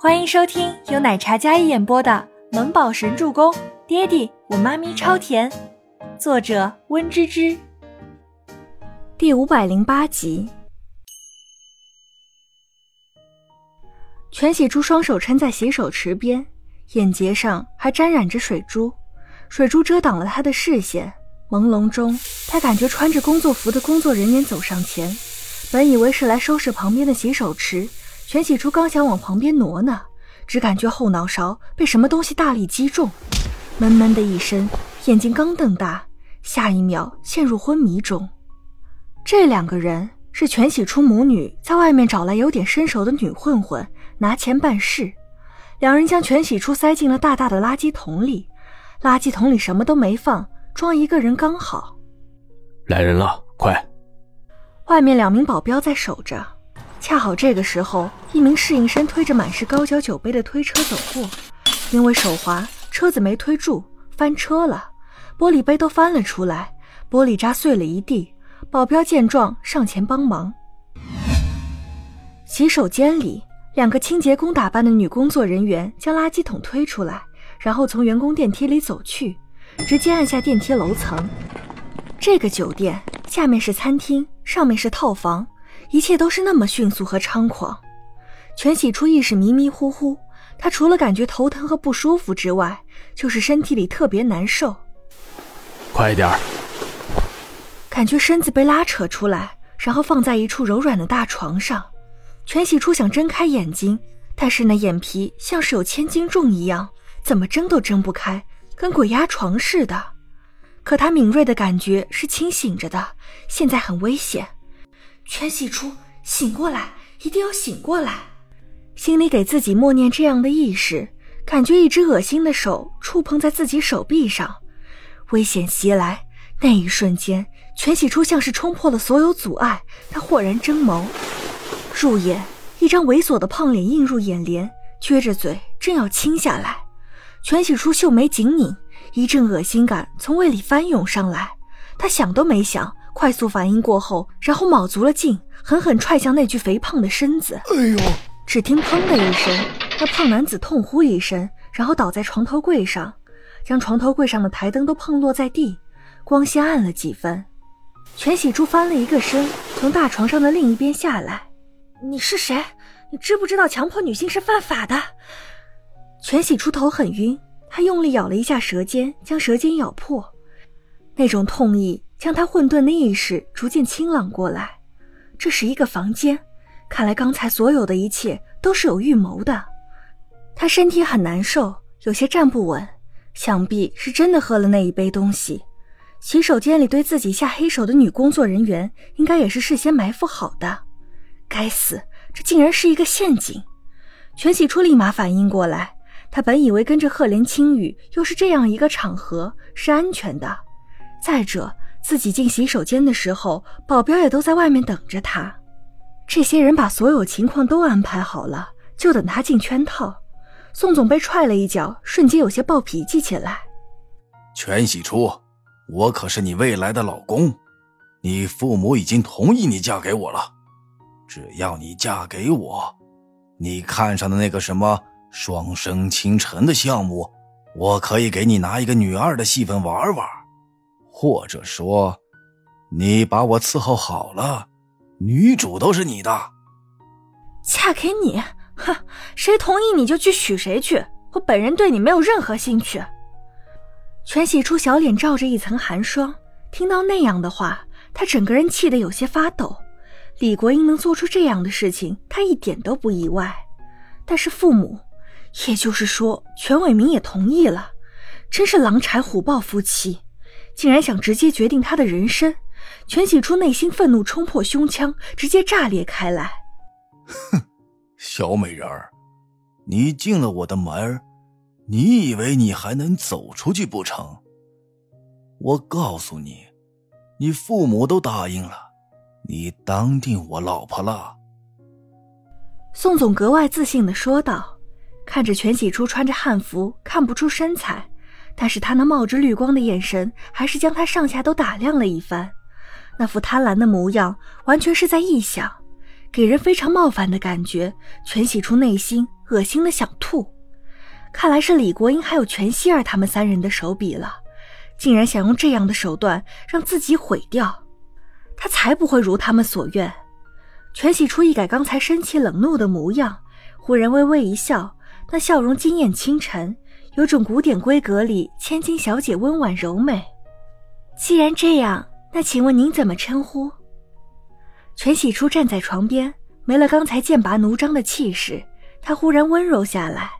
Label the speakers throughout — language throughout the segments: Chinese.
Speaker 1: 欢迎收听由奶茶嘉一演播的《萌宝神助攻》，爹地我妈咪超甜，作者温芝芝。第五百零八集。全喜珠双手撑在洗手池边，眼睫上还沾染着水珠，水珠遮挡了他的视线。朦胧中，他感觉穿着工作服的工作人员走上前，本以为是来收拾旁边的洗手池。全喜初刚想往旁边挪呢，只感觉后脑勺被什么东西大力击中，闷闷的一声，眼睛刚瞪大，下一秒陷入昏迷中。这两个人是全喜初母女在外面找来有点身手的女混混，拿钱办事。两人将全喜初塞进了大大的垃圾桶里，垃圾桶里什么都没放，装一个人刚好。
Speaker 2: 来人了，快！
Speaker 1: 外面两名保镖在守着。恰好这个时候，一名侍应生推着满是高脚酒杯的推车走过，因为手滑，车子没推住，翻车了，玻璃杯都翻了出来，玻璃渣碎了一地。保镖见状上前帮忙。洗手间里，两个清洁工打扮的女工作人员将垃圾桶推出来，然后从员工电梯里走去，直接按下电梯楼层。这个酒店下面是餐厅，上面是套房。一切都是那么迅速和猖狂，全喜初意识迷迷糊糊，他除了感觉头疼和不舒服之外，就是身体里特别难受。
Speaker 2: 快点儿！
Speaker 1: 感觉身子被拉扯出来，然后放在一处柔软的大床上。全喜初想睁开眼睛，但是那眼皮像是有千斤重一样，怎么睁都睁不开，跟鬼压床似的。可他敏锐的感觉是清醒着的，现在很危险。全喜初，醒过来，一定要醒过来！心里给自己默念这样的意识，感觉一只恶心的手触碰在自己手臂上，危险袭来。那一瞬间，全喜初像是冲破了所有阻碍，他豁然睁眸，入眼一张猥琐的胖脸映入眼帘，撅着嘴正要亲下来，全喜初秀眉紧拧，一阵恶心感从胃里翻涌上来，他想都没想。快速反应过后，然后卯足了劲，狠狠踹向那具肥胖的身子。
Speaker 2: 哎呦！
Speaker 1: 只听“砰”的一声，那胖男子痛呼一声，然后倒在床头柜上，将床头柜上的台灯都碰落在地，光线暗了几分。全喜珠翻了一个身，从大床上的另一边下来。你是谁？你知不知道强迫女性是犯法的？全喜珠头很晕，她用力咬了一下舌尖，将舌尖咬破，那种痛意。将他混沌的意识逐渐清朗过来，这是一个房间，看来刚才所有的一切都是有预谋的。他身体很难受，有些站不稳，想必是真的喝了那一杯东西。洗手间里对自己下黑手的女工作人员，应该也是事先埋伏好的。该死，这竟然是一个陷阱！全喜初立马反应过来，他本以为跟着赫连青羽又是这样一个场合，是安全的。再者，自己进洗手间的时候，保镖也都在外面等着他。这些人把所有情况都安排好了，就等他进圈套。宋总被踹了一脚，瞬间有些暴脾气起来。
Speaker 3: 全喜初，我可是你未来的老公，你父母已经同意你嫁给我了。只要你嫁给我，你看上的那个什么双生倾城的项目，我可以给你拿一个女二的戏份玩玩。或者说，你把我伺候好了，女主都是你的。
Speaker 1: 嫁给你？哼，谁同意你就去娶谁去。我本人对你没有任何兴趣。全喜初小脸罩着一层寒霜，听到那样的话，他整个人气得有些发抖。李国英能做出这样的事情，他一点都不意外。但是父母，也就是说，全伟明也同意了，真是狼豺虎豹夫妻。竟然想直接决定他的人生，全喜初内心愤怒冲破胸腔，直接炸裂开来。
Speaker 3: 哼，小美人儿，你进了我的门你以为你还能走出去不成？我告诉你，你父母都答应了，你当定我老婆了。
Speaker 1: 宋总格外自信的说道，看着全喜初穿着汉服，看不出身材。但是他那冒着绿光的眼神，还是将他上下都打量了一番，那副贪婪的模样，完全是在臆想，给人非常冒犯的感觉。全喜初内心恶心的想吐。看来是李国英还有全希儿他们三人的手笔了，竟然想用这样的手段让自己毁掉。他才不会如他们所愿。全喜初一改刚才生气冷怒的模样，忽然微微一笑，那笑容惊艳清晨，有种古典闺阁里千金小姐温婉柔美。既然这样，那请问您怎么称呼？全喜初站在床边，没了刚才剑拔弩张的气势，他忽然温柔下来，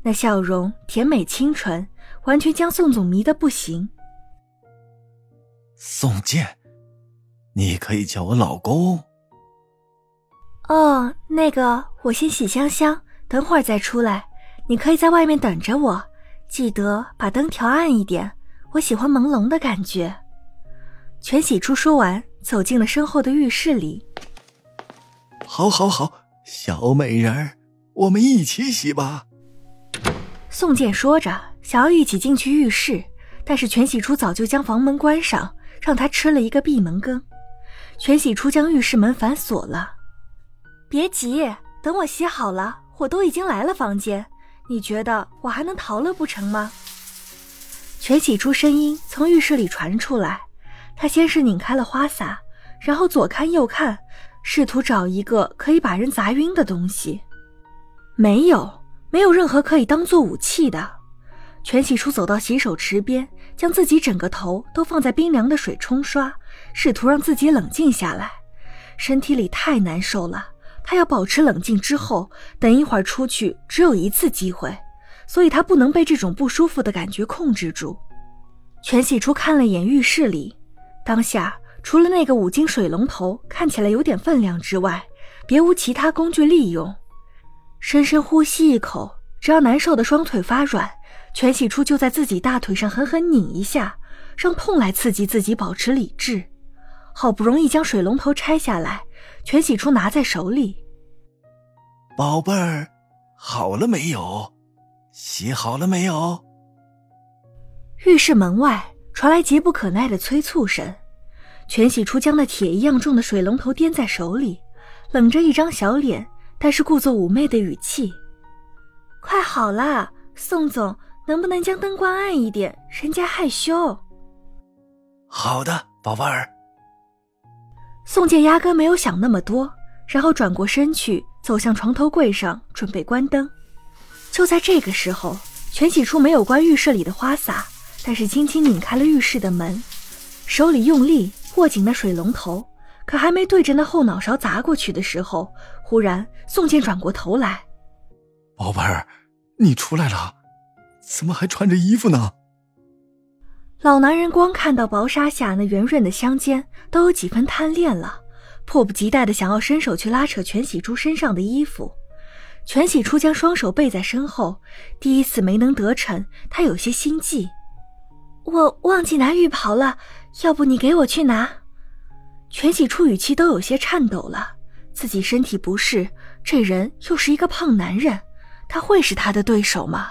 Speaker 1: 那笑容甜美清纯，完全将宋总迷得不行。
Speaker 3: 宋剑，你可以叫我老公。
Speaker 1: 哦，那个，我先洗香香，等会儿再出来。你可以在外面等着我，记得把灯调暗一点，我喜欢朦胧的感觉。全喜初说完，走进了身后的浴室里。
Speaker 3: 好，好，好，小美人儿，我们一起洗吧。
Speaker 1: 宋健说着，想要一起进去浴室，但是全喜初早就将房门关上，让他吃了一个闭门羹。全喜初将浴室门反锁了。别急，等我洗好了，我都已经来了房间。你觉得我还能逃了不成吗？全喜初声音从浴室里传出来，他先是拧开了花洒，然后左看右看，试图找一个可以把人砸晕的东西。没有，没有任何可以当做武器的。全喜初走到洗手池边，将自己整个头都放在冰凉的水冲刷，试图让自己冷静下来。身体里太难受了。他要保持冷静，之后等一会儿出去只有一次机会，所以他不能被这种不舒服的感觉控制住。全喜初看了眼浴室里，当下除了那个五金水龙头看起来有点分量之外，别无其他工具利用。深深呼吸一口，只要难受的双腿发软，全喜初就在自己大腿上狠狠拧一下，让痛来刺激自己保持理智。好不容易将水龙头拆下来。全喜初拿在手里，
Speaker 3: 宝贝儿，好了没有？洗好了没有？
Speaker 1: 浴室门外传来急不可耐的催促声。全喜初将那铁一样重的水龙头掂在手里，冷着一张小脸，但是故作妩媚的语气：“快好了，宋总，能不能将灯关暗一点？人家害羞。”
Speaker 3: 好的，宝贝儿。
Speaker 1: 宋健压根没有想那么多，然后转过身去，走向床头柜上，准备关灯。就在这个时候，全喜初没有关浴室里的花洒，但是轻轻拧开了浴室的门，手里用力握紧那水龙头，可还没对着那后脑勺砸过去的时候，忽然宋健转过头来：“
Speaker 3: 宝贝儿，你出来了，怎么还穿着衣服呢？”
Speaker 1: 老男人光看到薄纱下那圆润的香肩，都有几分贪恋了，迫不及待的想要伸手去拉扯全喜初身上的衣服。全喜初将双手背在身后，第一次没能得逞，他有些心悸。我忘记拿浴袍了，要不你给我去拿？全喜初语气都有些颤抖了，自己身体不适，这人又是一个胖男人，他会是他的对手吗？